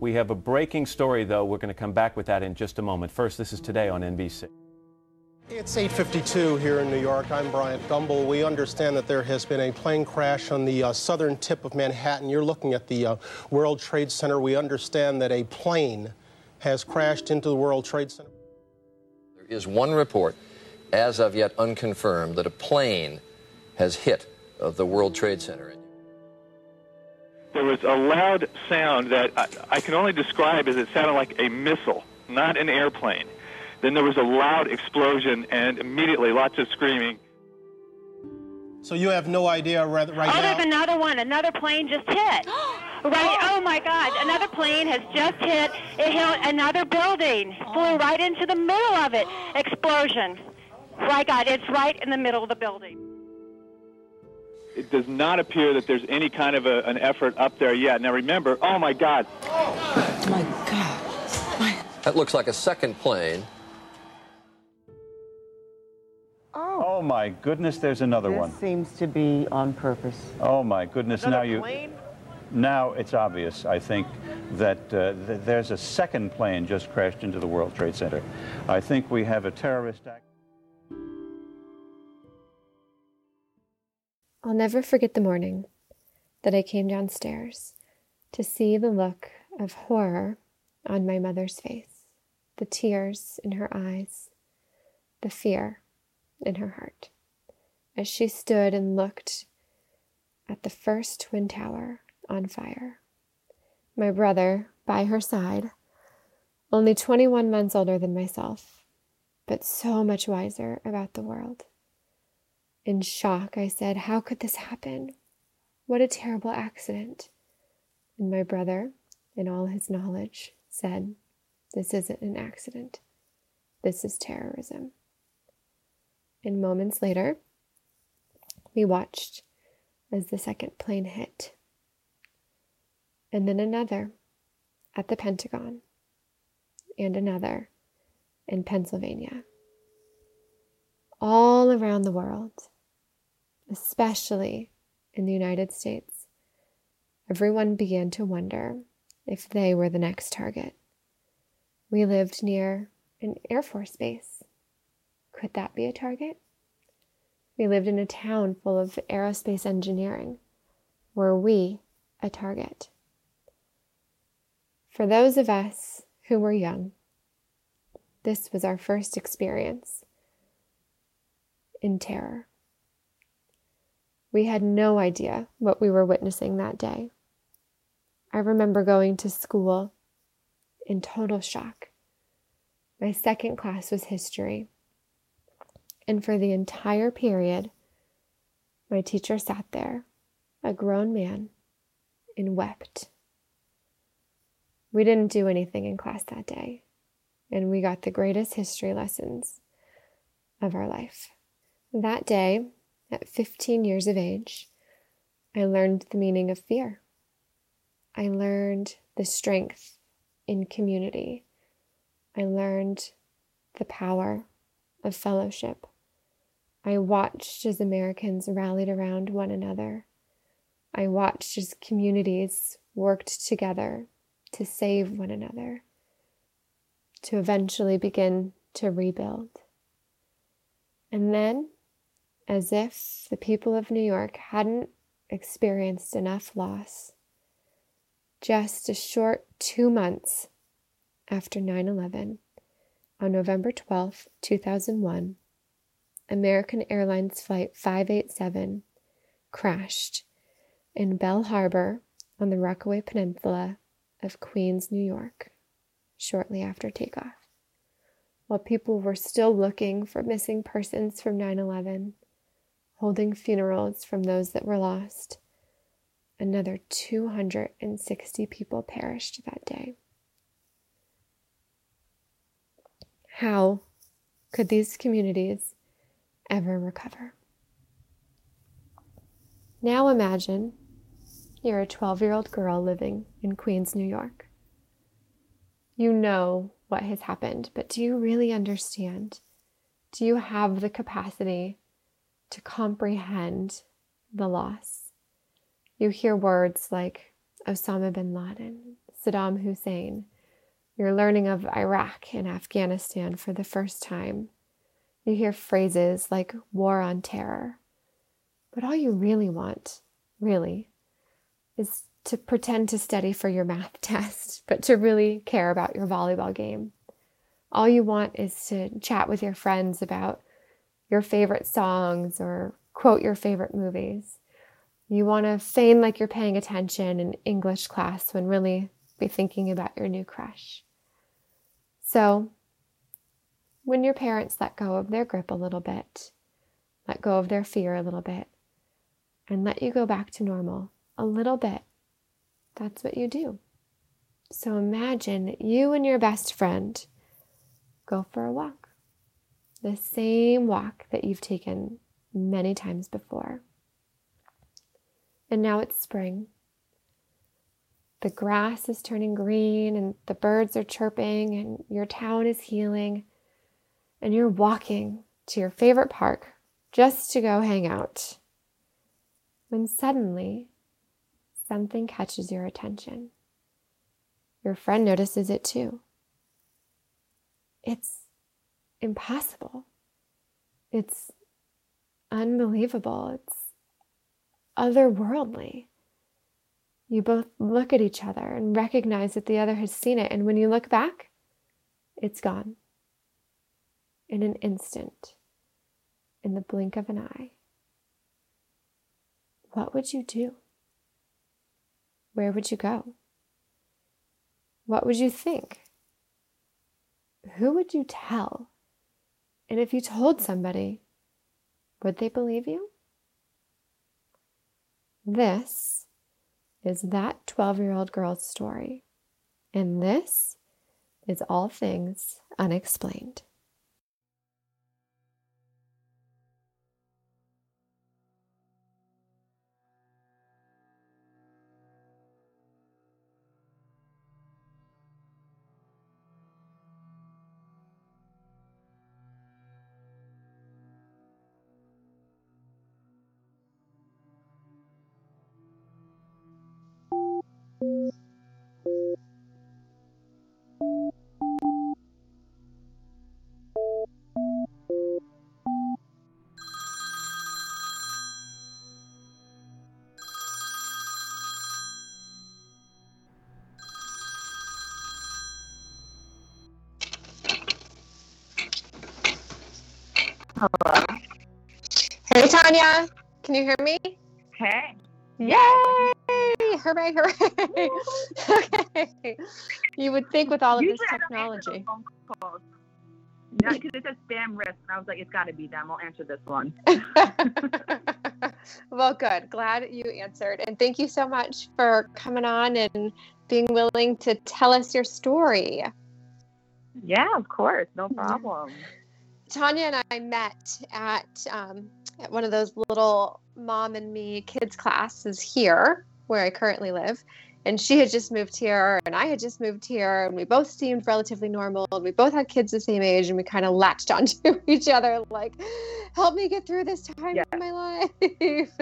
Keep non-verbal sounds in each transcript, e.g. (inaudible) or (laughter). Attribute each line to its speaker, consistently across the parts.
Speaker 1: We have a breaking story, though. We're going to come back with that in just a moment. First, this is today on NBC.
Speaker 2: It's 8:52 here in New York. I'm Bryant Gumbel. We understand that there has been a plane crash on the uh, southern tip of Manhattan. You're looking at the uh, World Trade Center. We understand that a plane has crashed into the World Trade Center.
Speaker 3: There is one report, as of yet unconfirmed, that a plane has hit of the World Trade Center.
Speaker 4: There was a loud sound that I, I can only describe as it sounded like a missile, not an airplane. Then there was a loud explosion and immediately lots of screaming.
Speaker 2: So you have no idea right, right
Speaker 5: oh,
Speaker 2: now?
Speaker 5: there's another one. Another plane just hit. (gasps) right. Oh my God! Another plane has just hit. It hit another building. Flew oh. right into the middle of it. Explosion. My God! It's right in the middle of the building.
Speaker 4: It does not appear that there's any kind of a, an effort up there yet. Now remember, oh my God.
Speaker 6: Oh my God. My...
Speaker 3: That looks like a second plane.
Speaker 7: Oh oh my goodness, there's another
Speaker 8: this
Speaker 7: one.
Speaker 8: seems to be on purpose.
Speaker 7: Oh my goodness,
Speaker 2: Another
Speaker 7: now you now it's obvious, I think, that uh, th- there's a second plane just crashed into the World Trade Center. I think we have a terrorist act.
Speaker 9: I'll never forget the morning that I came downstairs to see the look of horror on my mother's face, the tears in her eyes, the fear in her heart, as she stood and looked at the first Twin Tower on fire. My brother by her side, only 21 months older than myself, but so much wiser about the world. In shock, I said, How could this happen? What a terrible accident. And my brother, in all his knowledge, said, This isn't an accident. This is terrorism. And moments later, we watched as the second plane hit. And then another at the Pentagon, and another in Pennsylvania. All around the world, especially in the United States, everyone began to wonder if they were the next target. We lived near an Air Force base. Could that be a target? We lived in a town full of aerospace engineering. Were we a target? For those of us who were young, this was our first experience in terror. We had no idea what we were witnessing that day. I remember going to school in total shock. My second class was history. And for the entire period, my teacher sat there, a grown man, and wept. We didn't do anything in class that day, and we got the greatest history lessons of our life. That day, at 15 years of age, I learned the meaning of fear. I learned the strength in community. I learned the power of fellowship. I watched as Americans rallied around one another. I watched as communities worked together to save one another, to eventually begin to rebuild. And then, as if the people of New York hadn't experienced enough loss, just a short two months after 9 11, on November 12, 2001, American Airlines Flight 587 crashed in Belle Harbor on the Rockaway Peninsula of Queens, New York, shortly after takeoff. While people were still looking for missing persons from 9 11, holding funerals from those that were lost, another 260 people perished that day. How could these communities ever recover? Now imagine you're a 12 year old girl living in Queens, New York. You know what has happened, but do you really understand? Do you have the capacity to comprehend the loss? You hear words like Osama bin Laden, Saddam Hussein. You're learning of Iraq and Afghanistan for the first time. You hear phrases like war on terror. But all you really want, really, is to pretend to study for your math (laughs) test, but to really care about your volleyball game. All you want is to chat with your friends about your favorite songs or quote your favorite movies. You want to feign like you're paying attention in English class when really be thinking about your new crush. So, when your parents let go of their grip a little bit, let go of their fear a little bit, and let you go back to normal a little bit, that's what you do. So imagine you and your best friend go for a walk. The same walk that you've taken many times before. And now it's spring. The grass is turning green and the birds are chirping and your town is healing. And you're walking to your favorite park just to go hang out. When suddenly something catches your attention. Your friend notices it too. It's impossible. It's unbelievable. It's otherworldly. You both look at each other and recognize that the other has seen it. And when you look back, it's gone. In an instant, in the blink of an eye. What would you do? Where would you go? What would you think? Who would you tell? And if you told somebody, would they believe you? This is that 12 year old girl's story. And this is All Things Unexplained.
Speaker 10: Hello.
Speaker 9: Hey, Tanya. Can you hear me?
Speaker 10: Hey.
Speaker 9: Yay! Hooray, hooray. okay. You would think with all of this
Speaker 10: I don't answer
Speaker 9: technology.
Speaker 10: those phone calls. No, because it says spam risk, and I was like, it's got to be them. I'll answer this one. (laughs)
Speaker 9: well, good. Glad you answered. And thank you so much for coming on and being willing to tell us your story.
Speaker 10: Yeah, of course, no problem.
Speaker 9: Tanya and I met at, um, at one of those little mom and me kids classes here where I currently live. And she had just moved here, and I had just moved here, and we both seemed relatively normal. And we both had kids the same age, and we kind of latched (laughs) onto each other, like, "Help me get through this time
Speaker 10: Yeah.
Speaker 9: in my life." (laughs)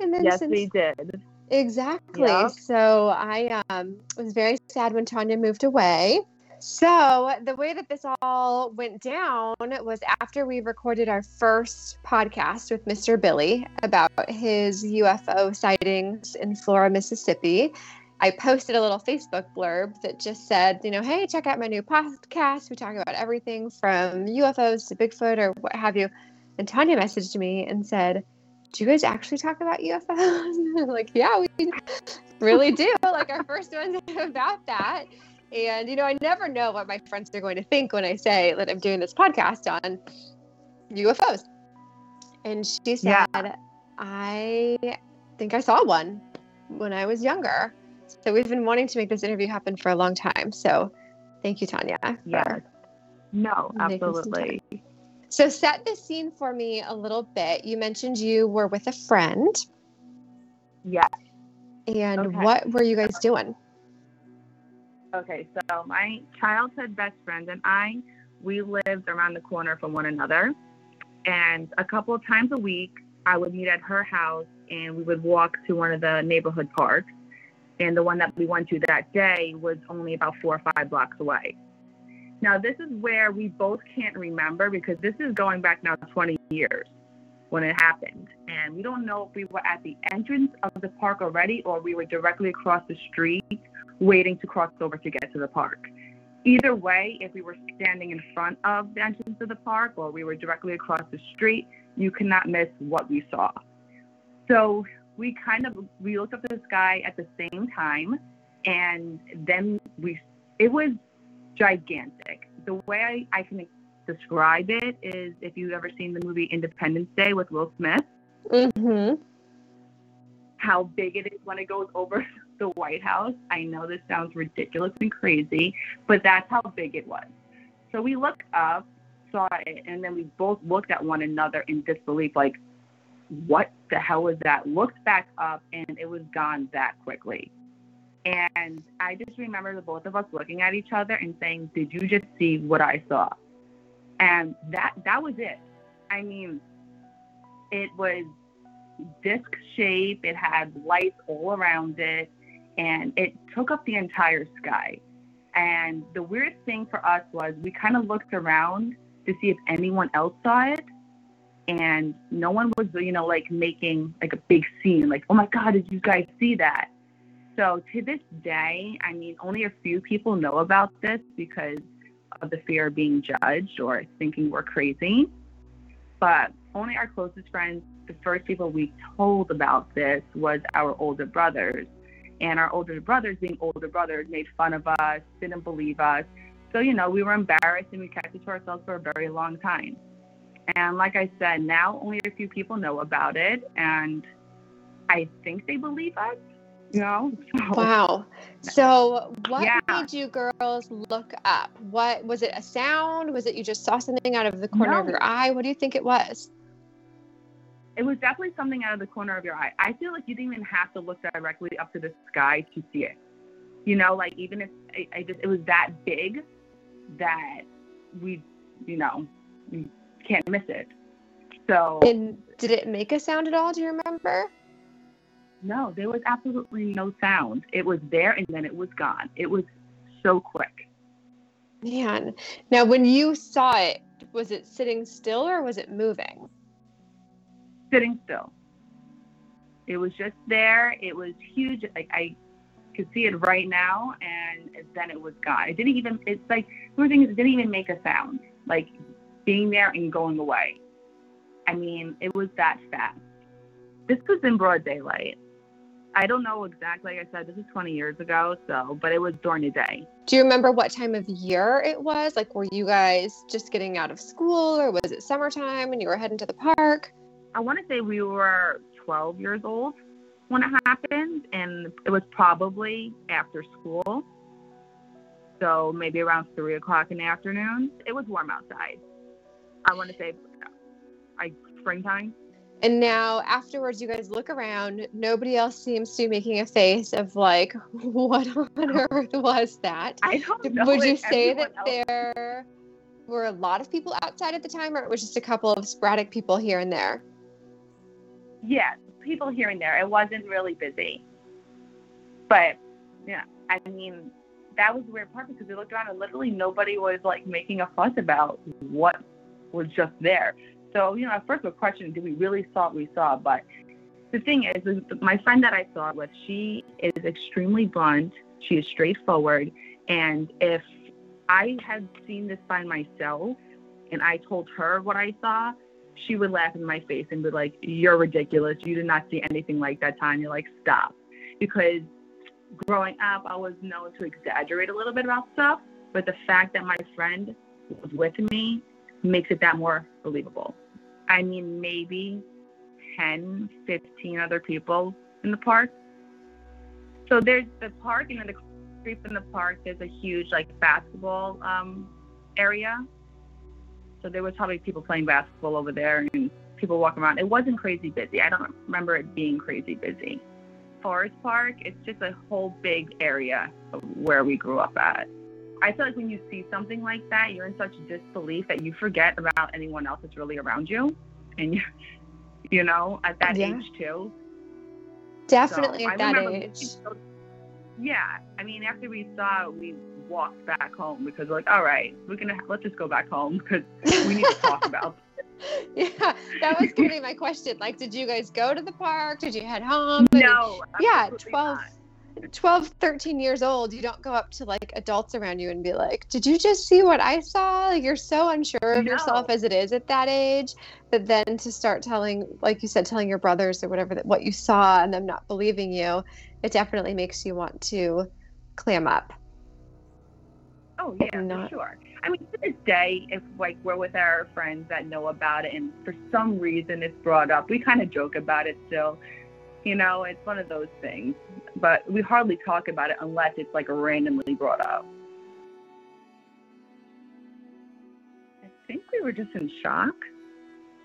Speaker 9: and then
Speaker 10: yes,
Speaker 9: since
Speaker 10: we did.
Speaker 9: Exactly. So I um, was very sad when Tanya moved away. So the way that this all went down was after we recorded our first podcast with Mr. Billy about his UFO sightings in Flora, Mississippi. I posted a little Facebook blurb that just said, you know, hey, check out my new podcast. We talk about everything from UFOs to Bigfoot or what have you. And Tanya messaged me and said, do you guys actually talk about UFOs? (laughs) Like, yeah, we (laughs) really do. like our first one's (laughs) about that. And you know, I never know what my friends are going to think when I say that I'm doing this podcast on UFOs. And she said,
Speaker 10: Yeah.
Speaker 9: I think I saw one when I was younger. So we've been wanting to make this interview happen for a long time. So thank you, Tanya.
Speaker 10: Yes. No, absolutely.
Speaker 9: so set the scene for me a little bit. You mentioned you were with a friend,
Speaker 10: Yes.
Speaker 9: and
Speaker 10: Okay.
Speaker 9: what were you guys doing?
Speaker 10: Okay, so my childhood best friend and I, we lived around the corner from one another. And a couple of times a week, I would meet at her house and we would walk to one of the neighborhood parks. And the one that we went to that day was only about four or five blocks away. Now, this is where we both can't remember because this is going back now 20 years when it happened. And we don't know if we were at the entrance of the park already or we were directly across the street waiting to cross over to get to the park. Either way, if we were standing in front of the entrance of the park or we were directly across the street, you cannot miss what we saw. So we kind of we looked up at the sky at the same time and then we it was gigantic. The way I, I can describe it is if you've ever seen the movie Independence Day with Will Smith.
Speaker 9: Mm-hmm.
Speaker 10: How big it is when it goes over (laughs) the White House. I know this sounds ridiculous and crazy, but that's how big it was. So we looked up, saw it, and then we both looked at one another in disbelief, like, what the hell was that? Looked back up, and it was gone that quickly. And I just remember the both of us looking at each other and saying, "Did you just see what I saw?" And that that was it. I mean, it was disc shape. It had lights all around it, and it took up the entire sky. And the weirdest thing for us was we kind of looked around to see if anyone else saw it, and no one was, you know, like making like a big scene, like, "Oh my God, did you guys see that?" So to this day, I mean, only a few people know about this because of the fear of being judged or thinking we're crazy. But only our closest friends, the first people we told about this was our older brothers. And our older brothers, being older brothers, made fun of us, didn't believe us. So, you know, we were embarrassed and we kept it to ourselves for a very long time. And like I said, now only a few people know about it. And I think they believe us. You know? So,
Speaker 9: Wow. So, what
Speaker 10: Yeah.
Speaker 9: made you girls look up? What was it? A sound? Was it you just saw something out of the corner of your eye? What do you think it was?
Speaker 10: It was definitely something out of the corner of your eye. I feel like you didn't even have to look directly up to the sky to see it. You know, like even if I, I just it was that big that we, you know, you can't miss it. So
Speaker 9: And did it make a sound at all? Do you remember?
Speaker 10: no, there was absolutely no sound. It was there and then it was gone. It was so quick.
Speaker 9: Man. Now, when you saw it, was it sitting still or was it moving?
Speaker 10: Sitting still. It was just there. It was huge. Like I could see it right now, and then it was gone. It didn't even. It's like the thing is, it didn't even make a sound. Like being there and going away. I mean, it was that fast. This was in broad daylight. I don't know exactly. Like I said, this is 20 years ago. So, but it was during the day.
Speaker 9: Do you remember what time of year it was? Like, were you guys just getting out of school or was it summertime and you were heading to the park?
Speaker 10: I want to say we were 12 years old when it happened, and it was probably after school. So maybe around 3 o'clock in the afternoon. It was warm outside. I want to say uh, like springtime.
Speaker 9: And now, afterwards, you guys look around. Nobody else seems to be making a face of like, (laughs) what on earth was that?
Speaker 10: I don't know.
Speaker 9: Would you say that
Speaker 10: else-
Speaker 9: there were a lot of people outside at the time, or it was just a couple of sporadic people here and there?
Speaker 10: Yeah, people here and there. It wasn't really busy. But, yeah, I mean, that was the weird part because we looked around and literally nobody was like making a fuss about what was just there. So, you know, at first we're questioning, did we really saw what we saw? But the thing is, is my friend that I saw it with, she is extremely blunt. She is straightforward. And if I had seen this by myself and I told her what I saw, she would laugh in my face and be like, You're ridiculous. You did not see anything like that, Tanya. Like, stop. Because growing up, I was known to exaggerate a little bit about stuff. But the fact that my friend was with me makes it that more believable. I mean, maybe 10, 15 other people in the park. So there's the park, and then the streets in the park, there's a huge, like, basketball um, area. So there was probably people playing basketball over there and people walking around. It wasn't crazy busy. I don't remember it being crazy busy. Forest Park, it's just a whole big area of where we grew up at. I feel like when you see something like that, you're in such disbelief that you forget about anyone else that's really around you. And you, (laughs) you know, at that
Speaker 9: Yeah.
Speaker 10: age too.
Speaker 9: Definitely
Speaker 10: So
Speaker 9: at that age.
Speaker 10: so- Yeah, I mean, after we saw it, we walked back home because like, all right, we're gonna let's just go back home because we need to talk (laughs) about.
Speaker 9: yeah, that was gonna be my question. Like, did you guys go to the park? Did you head home?
Speaker 10: No,
Speaker 9: yeah, 12,
Speaker 10: not.
Speaker 9: 12, 13 years old. You don't go up to like adults around you and be like, did you just see what I saw? Like, you're so unsure of yourself as it is at that age. But then to start telling, like you said, telling your brothers or whatever that what you saw and them not believing you, it definitely makes you want to clam up.
Speaker 10: Oh yeah,
Speaker 9: Not-
Speaker 10: for sure. I mean, to this day, if like we're with our friends that know about it, and for some reason it's brought up, we kind of joke about it still. You know, it's one of those things, but we hardly talk about it unless it's like randomly brought up. I think we were just in shock.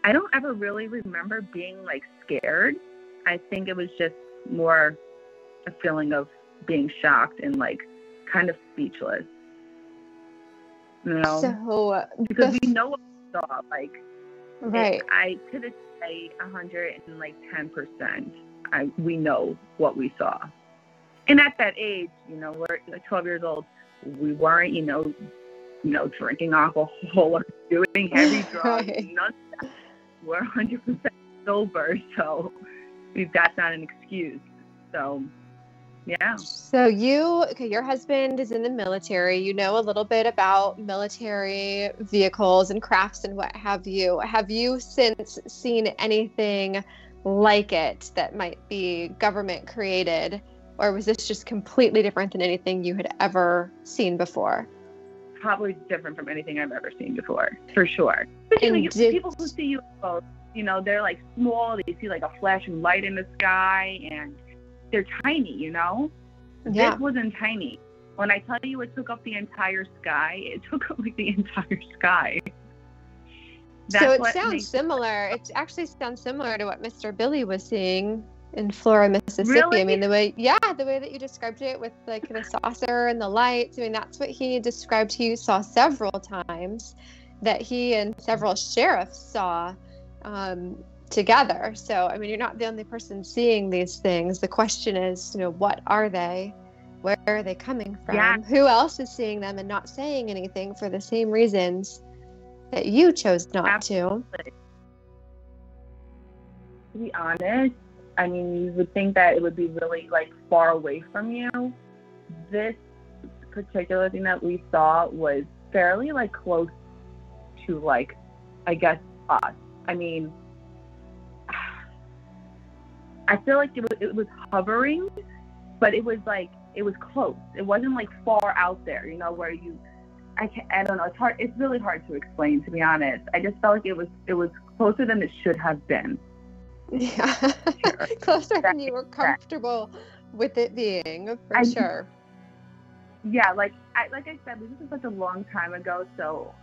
Speaker 10: I don't ever really remember being like scared. I think it was just more a feeling of being shocked and like kind of speechless. You know,
Speaker 9: So,
Speaker 10: because we know what we saw. Like,
Speaker 9: right.
Speaker 10: I to this day, a hundred and like ten percent. I we know what we saw, and at that age, you know, we're like twelve years old. We weren't, you know, you know, drinking alcohol or (laughs) doing heavy (laughs) drugs.
Speaker 9: Right.
Speaker 10: None of that. We're hundred percent sober, so we've got not an excuse. So, yeah.
Speaker 9: So you, okay, your husband is in the military. You know a little bit about military vehicles and crafts and what have you. Have you since seen anything like it that might be government created, or was this just completely different than anything you had ever seen before?
Speaker 10: probably different from anything I've ever seen before, for sure. Especially
Speaker 9: And
Speaker 10: you,
Speaker 9: did-
Speaker 10: people who see UFOs, you know, they're like small. They see like a flashing light in the sky, and they're tiny. You know,
Speaker 9: Yeah.
Speaker 10: this wasn't tiny. When I tell you it took up the entire sky, it (laughs) took up like the entire sky.
Speaker 9: so it sounds similar. It actually sounds similar to what Mr. Billy was seeing in Flora, Mississippi. I mean, the way, yeah, the way that you described it with like the saucer and the lights. I mean, that's what he described. He saw several times that he and several sheriffs saw um, together. So, I mean, you're not the only person seeing these things. The question is, you know, what are they? Where are they coming from?
Speaker 10: Yeah.
Speaker 9: Who else is seeing them and not saying anything for the same reasons that you chose not to?
Speaker 10: to be honest, I mean, you would think that it would be really like far away from you. This particular thing that we saw was fairly like close to like, I guess us. I mean, I feel like it was it was hovering, but it was like it was close. It wasn't like far out there, you know, where you. I can I don't know. It's hard. It's really hard to explain, to be honest. I just felt like it was it was closer than it should have been.
Speaker 9: Yeah, (laughs) closer than you were comfortable with it being, for
Speaker 10: I-
Speaker 9: sure.
Speaker 10: yeah, like I like I said, this is such a long time ago, so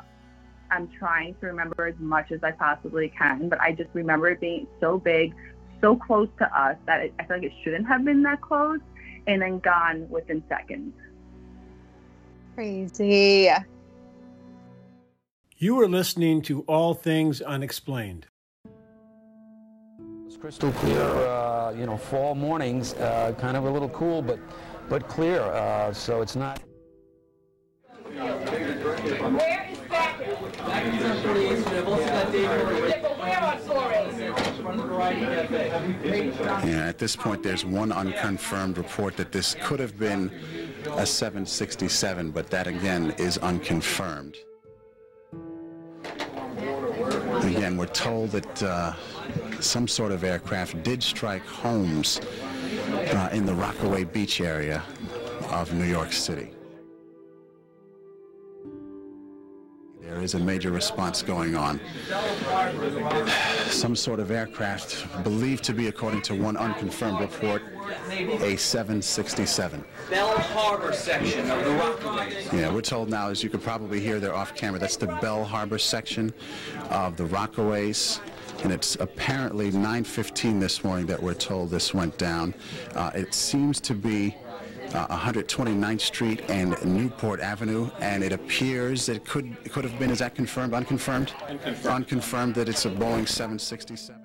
Speaker 10: I'm trying to remember as much as I possibly can. But I just remember it being so big, so close to us that it, I feel like it shouldn't have been that close, and then gone within seconds.
Speaker 9: Crazy.
Speaker 11: You are listening to All Things Unexplained.
Speaker 12: It's crystal clear, uh, you know, fall mornings, uh, kind of a little cool, but but clear. Uh, so it's not.
Speaker 13: Yeah, at this point, there's one unconfirmed report that this could have been a 767, but that again is unconfirmed. Again, we're told that uh, some sort of aircraft did strike homes uh, in the Rockaway Beach area of New York City. There is a major response going on. Some sort of aircraft believed to be, according to one unconfirmed report, a 767.
Speaker 14: Belle Harbor section of the Rockaways.
Speaker 13: Yeah, we're told now, as you could probably hear there off camera, that's the Belle Harbor section of the Rockaways. And it's apparently 9.15 this morning that we're told this went down. Uh, it seems to be uh, 129th Street and Newport Avenue, and it appears it could it could have been, is that confirmed, unconfirmed?
Speaker 14: Unconfirmed.
Speaker 13: Unconfirmed that it's a Boeing 767.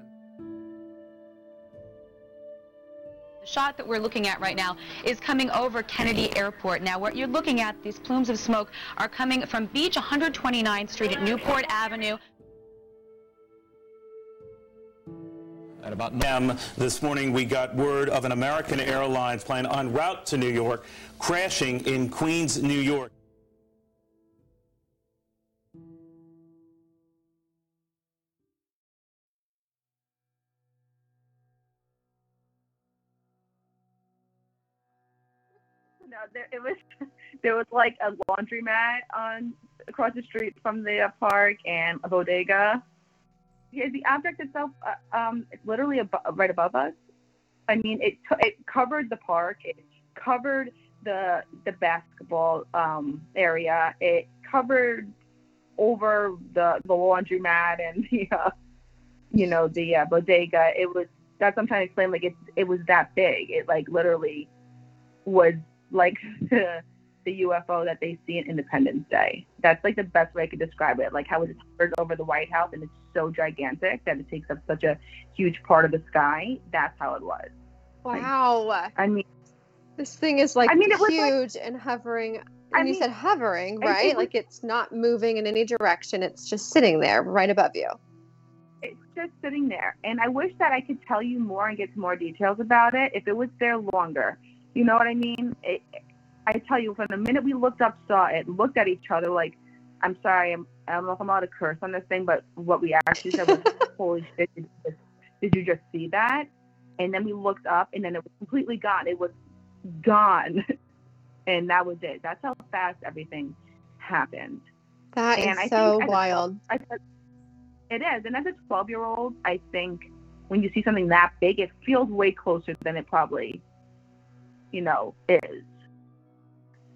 Speaker 15: The shot that we're looking at right now is coming over Kennedy Airport. Now, what you're looking at, these plumes of smoke are coming from Beach 129th Street at Newport Avenue.
Speaker 16: At about m this morning, we got word of an American Airlines plane en route to New York crashing in Queens, New York.
Speaker 10: No, there, it was (laughs) there was like a laundromat on across the street from the park and a bodega. The object itself, uh, um, it's literally right above us. I mean, it t- it covered the park. It covered the the basketball um, area. It covered over the the laundromat and the uh, you know the uh, bodega. It was that's what I'm trying to explain. Like it it was that big. It like literally was like (laughs) the the UFO that they see in Independence Day. That's like the best way I could describe it. Like how it hovers over the White House and it's so gigantic that it takes up such a huge part of the sky. That's how it was.
Speaker 9: Wow.
Speaker 10: I mean,
Speaker 9: this thing is like
Speaker 10: I mean, it was
Speaker 9: huge and hovering. And
Speaker 10: I
Speaker 9: you said hovering,
Speaker 10: it- it
Speaker 9: right?
Speaker 10: was-
Speaker 9: like it's not moving in any direction. It's just sitting there right above you.
Speaker 10: it's just sitting there. And I wish that I could tell you more and get some more details about it if it was there longer. You know what I mean? It, I tell you, from the minute we looked up, saw it, looked at each other like, I'm sorry, I'm, I don't know if I'm allowed to curse on this thing, but what we actually said was, (laughs) holy shit, did you, just, did you just see that? And then we looked up and then it was completely gone. It was gone. (laughs) and that was it. That's how fast everything happened.
Speaker 9: That is
Speaker 10: And I
Speaker 9: so
Speaker 10: think
Speaker 9: wild.
Speaker 10: I said, it is. And as a 12 year old, I think when you see something that big, it feels way closer than it probably, you know, is.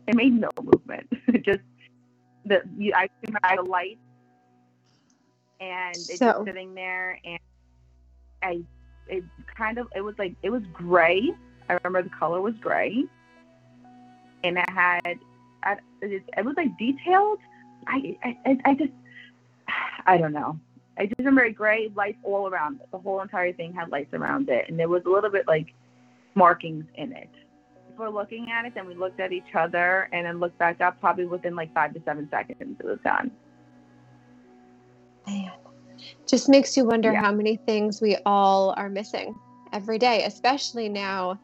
Speaker 10: It made no movement. (laughs) It just the you, I think I had a light, and it's
Speaker 9: So-
Speaker 10: just sitting there, and I it kind of it was like it was gray. I remember the color was gray, and it had I, it, it was like detailed. I, I I I just I don't know. I just remember gray lights all around it. The whole entire thing had lights around it, and there was a little bit like markings in it. We're looking at it, then we looked at each other and then looked back up. Probably within like five to seven seconds, it was gone. Man.
Speaker 9: Just makes you wonder
Speaker 10: Yeah.
Speaker 9: how many things we all are missing every day, especially now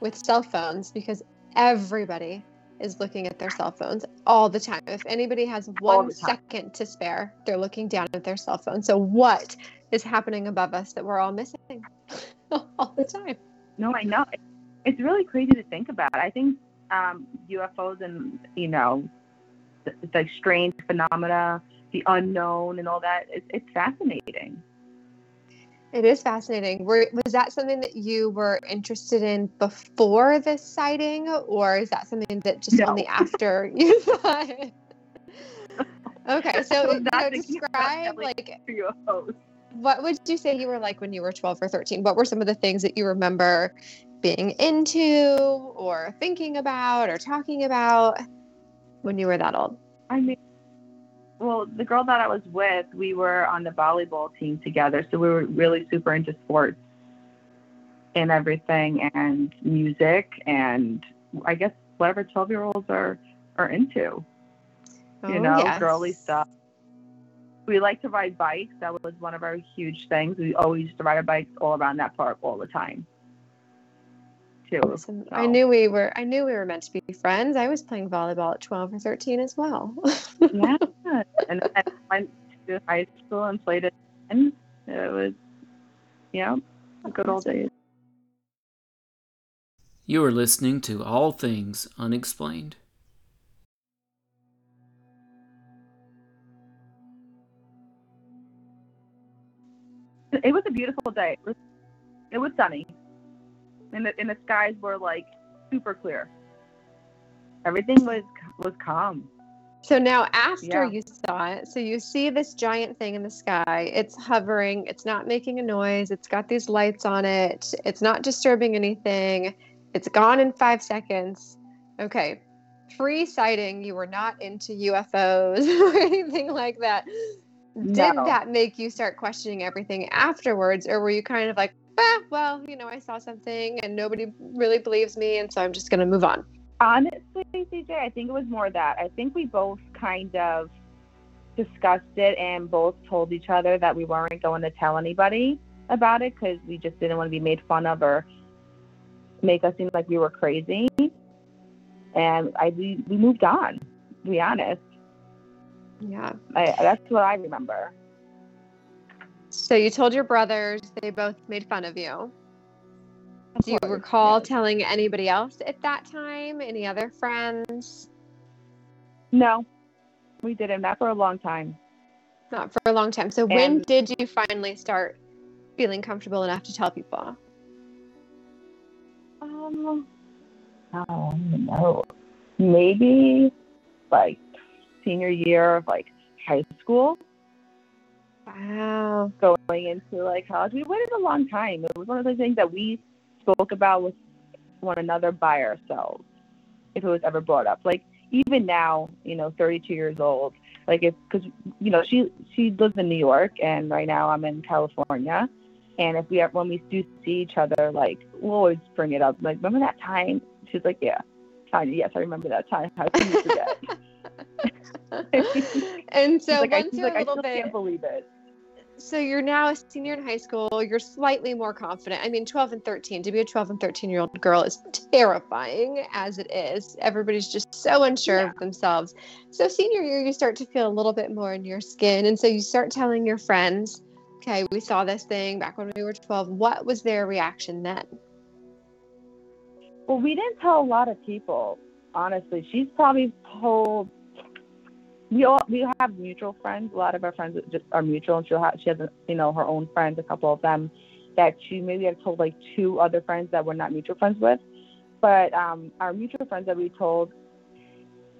Speaker 9: with cell phones, because everybody is looking at their cell phones all the time. If anybody has one second to spare, they're looking down at their cell phone. So, what is happening above us that we're all missing (laughs) all the time?
Speaker 10: No, I know. It's really crazy to think about. I think um, UFOs and you know, the, the strange phenomena, the unknown, and all that. It's, it's fascinating.
Speaker 9: It is fascinating. Were, was that something that you were interested in before this sighting, or is that something that just
Speaker 10: No.
Speaker 9: only after (laughs) you saw it? Okay, so (laughs) you know, describe like
Speaker 10: UFOs.
Speaker 9: what would you say you were like when you were 12 or 13? What were some of the things that you remember being into or thinking about or talking about when you were that old?
Speaker 10: I mean, well, the girl that I was with, we were on the volleyball team together, so we were really super into sports and everything, and music, and I guess whatever twelve-year-olds are are into. you
Speaker 9: Oh,
Speaker 10: know,
Speaker 9: yes.
Speaker 10: girly stuff. We like to ride bikes. That was one of our huge things. We always used to ride our bikes all around that park all the time. Too.
Speaker 9: Awesome. I knew we were I knew we were meant to be friends. I was playing volleyball at 12 or 13 as well. (laughs)
Speaker 10: yeah. And I went to high school and played it. And it was, yeah, good old days.
Speaker 17: You are listening to All Things Unexplained.
Speaker 10: It was a beautiful day. It was, it was sunny. And the, and the skies were like super clear. Everything was was calm.
Speaker 9: So now after
Speaker 10: Yeah.
Speaker 9: you saw it, so you see this giant thing in the sky. It's hovering, it's not making a noise, it's got these lights on it, it's not disturbing anything. It's gone in 5 seconds. Okay. Pre-sighting, you were not into UFOs (laughs) or anything like that. Did that make you start questioning everything afterwards or were you kind of like, ah, well, you know, I saw something and nobody really believes me, and so I'm just going to move on?
Speaker 10: Honestly, CJ, I think it was more that. I think we both kind of discussed it and both told each other that we weren't going to tell anybody about it because we just didn't want to be made fun of or make us seem like we were crazy. And I we, we moved on. To be honest.
Speaker 9: Yeah.
Speaker 10: I, that's what I remember.
Speaker 9: So you told your brothers, they both made fun of you.
Speaker 10: Of
Speaker 9: Do you
Speaker 10: course,
Speaker 9: recall
Speaker 10: yes.
Speaker 9: telling anybody else at that time? Any other friends?
Speaker 10: No, we didn't. Not for a long time.
Speaker 9: Not for a long time. So when did you finally start feeling comfortable enough to tell people?
Speaker 10: Um, I don't know. Maybe like senior year of like high school.
Speaker 9: Wow.
Speaker 10: Going into like college. We waited a long time. It was one of the things that we spoke about with one another by ourselves. If it was ever brought up. Like even now, you know, 32 years old. Like if, because you know, she she lives in New York, and right now I'm in California. And if we ever, when we do see each other, like we'll always bring it up. Like, remember that time? She's like, yeah, Tanya. Yes, I remember that time. How can you forget? (laughs) (laughs)
Speaker 9: And so
Speaker 10: like, I,
Speaker 9: once
Speaker 10: she's
Speaker 9: you're
Speaker 10: like,
Speaker 9: a
Speaker 10: I
Speaker 9: little
Speaker 10: still
Speaker 9: bit
Speaker 10: can't believe it.
Speaker 9: So you're now a senior in high school. You're slightly more confident. I mean 12 and 13 to be a 12 and 13 year old girl is terrifying as it is. Everybody's just so unsure of themselves. So senior year you start to feel a little bit more in your skin and so you start telling your friends okay we saw this thing back when we were 12 what was their reaction then?
Speaker 10: Well, we didn't tell a lot of people. Honestly, she's probably told. We all we have mutual friends. A lot of our friends are just are mutual, and she'll have she has you know her own friends, a couple of them that she maybe had told like two other friends that we're not mutual friends with. But um, our mutual friends that we told,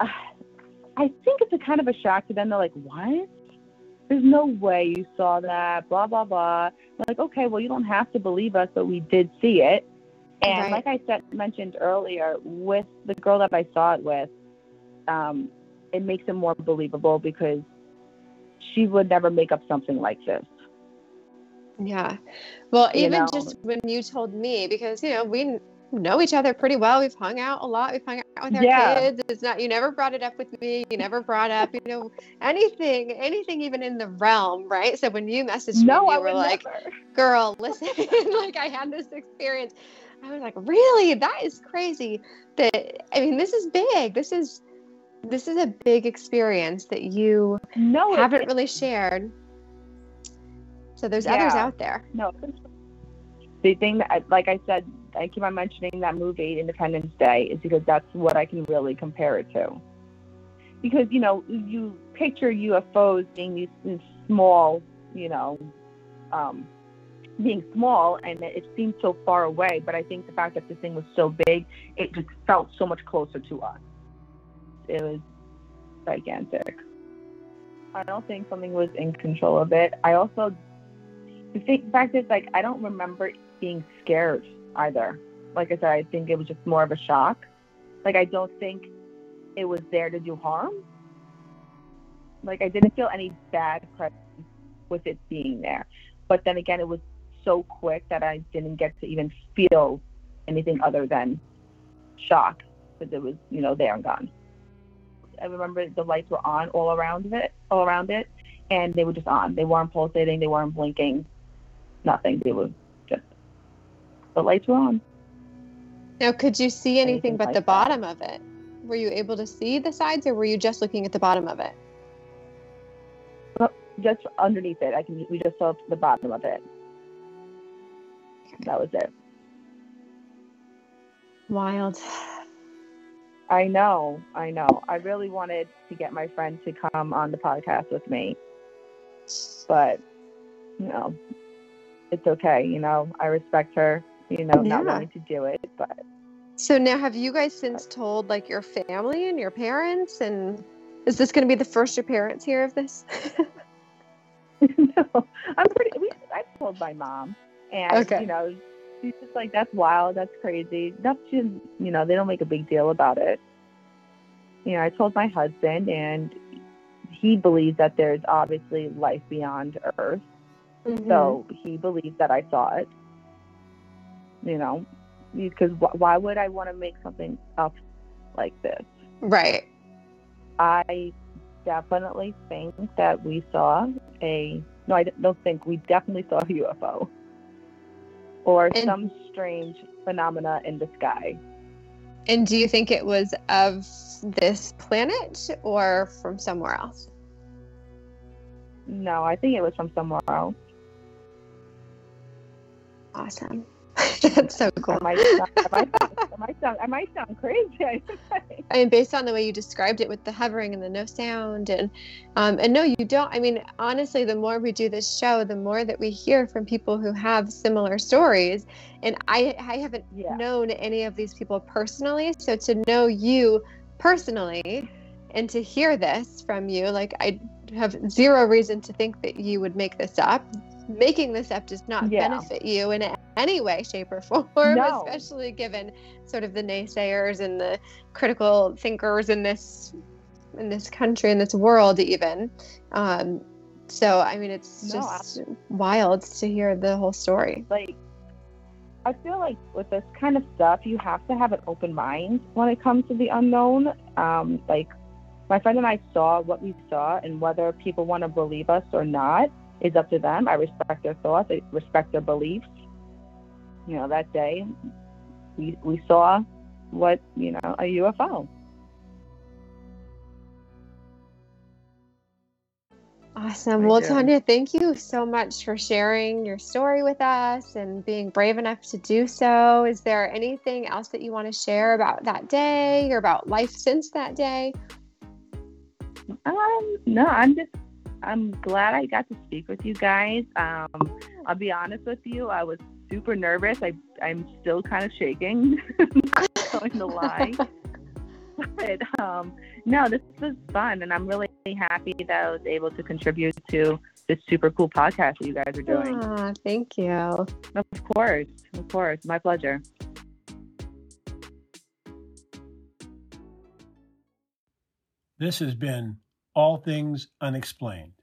Speaker 10: uh, (sighs) I think it's a kind of a shock to them. They're like, "What? There's no way you saw that." Blah blah blah. I'm like, okay, well, you don't have to believe us, but we did see it. And
Speaker 9: Right.
Speaker 10: like I said mentioned earlier, with the girl that I saw it with, um, it makes it more believable because she would never make up something like this.
Speaker 9: Yeah. Well,
Speaker 10: You
Speaker 9: even
Speaker 10: know?
Speaker 9: just when you told me, because, you know, we know each other pretty well. We've hung out a lot. We've hung out with our
Speaker 10: Yeah.
Speaker 9: kids. It's not, you never brought it up with me. You never brought up, you know, anything, anything even in the realm, right? So when you messaged
Speaker 10: No,
Speaker 9: me,
Speaker 10: I
Speaker 9: you were like,
Speaker 10: never.
Speaker 9: girl, listen, (laughs) like I had this experience. I was like, really? That is crazy. That, I mean, this is big. This is, this is a big experience that you
Speaker 10: No,
Speaker 9: haven't really shared. So there's others out there.
Speaker 10: No, the thing that, like I said, I keep on mentioning that movie Independence Day is because that's what I can really compare it to. Because you know, you picture UFOs being these, these small, you know, um, being small, and it it seems so far away. But I think the fact that this thing was so big, it just felt so much closer to us. It was gigantic. I don't think something was in control of it. I also the fact is, like, I don't remember being scared either. Like I said, I think it was just more of a shock. Like, I don't think it was there to do harm. Like, I didn't feel any bad presence with it being there. But then again, it was so quick that I didn't get to even feel anything other than shock because it was, you know, there and gone. I remember the lights were on all around it, all around it, and they were just on. They weren't pulsating. They weren't blinking. Nothing. They were just the lights were on.
Speaker 9: Now, could you see anything,
Speaker 10: Anything
Speaker 9: but
Speaker 10: like
Speaker 9: the
Speaker 10: that.
Speaker 9: bottom of it? Were you able to see the sides, or were you just looking at the bottom of it?
Speaker 10: Just underneath it, I can. We just saw the bottom of it. That was it.
Speaker 9: Wild.
Speaker 10: I know. I know. I really wanted to get my friend to come on the podcast with me, but you know, it's okay. You know, I respect her. You know, not wanting to do it, but
Speaker 9: So now, have you guys since told like your family and your parents? And is this going to be the first your parents hear of this? (laughs)
Speaker 10: no, I'm pretty. We, I told my mom, and
Speaker 9: Okay.
Speaker 10: you know, she's just like, "That's wild. That's crazy." Nothing. You know, they don't make a big deal about it. You know, I told my husband, and he believes that there's obviously life beyond Earth.
Speaker 9: Mm-hmm.
Speaker 10: So he believes that I saw it. You know, because wh- why would I want to make something up like this?
Speaker 9: Right.
Speaker 10: I definitely think that we saw a no, I don't think we definitely saw a UFO or
Speaker 9: And-
Speaker 10: some strange phenomena in the sky.
Speaker 9: And do you think it was of this planet or from somewhere else?
Speaker 10: No, I think it was from somewhere else.
Speaker 9: Awesome. (laughs) That's so cool.
Speaker 10: I might sound, I might sound, I might sound, I might sound crazy.
Speaker 9: I mean, based on the way you described it with the hovering and the no sound, and um, and no, you don't. I mean, honestly, the more we do this show, the more that we hear from people who have similar stories. And I, I haven't known any of these people personally, so to know you personally, and to hear this from you, like I have zero reason to think that you would make this up. Making this up does not
Speaker 10: Yeah.
Speaker 9: benefit you in any way, shape, or (laughs) form,
Speaker 10: No.
Speaker 9: especially given sort of the naysayers and the critical thinkers in this in this country in this world even um so i mean it's
Speaker 10: No,
Speaker 9: just wild to hear the whole story
Speaker 10: like I feel like with this kind of stuff, you have to have an open mind when it comes to the unknown. Um, like my friend and I saw what we saw, and whether people want to believe us or not is up to them. I respect their thoughts. I respect their beliefs. You know, that day we we saw what you know a UFO.
Speaker 9: awesome
Speaker 10: I
Speaker 9: well
Speaker 10: do.
Speaker 9: tanya thank you so much for sharing your story with us and being brave enough to do so is there anything else that you want to share about that day or about life since that day
Speaker 10: Um, no, I'm just I'm glad I got to speak with you guys. Um, I'll be honest with you, I was super nervous. I I'm still kind of shaking, not (laughs) going to lie. (laughs) But um, no, this was fun, and I'm really happy that I was able to contribute to this super cool podcast that you guys are doing.
Speaker 9: Ah, thank you
Speaker 10: Of course, of course, my pleasure.
Speaker 11: This has been All Things Unexplained.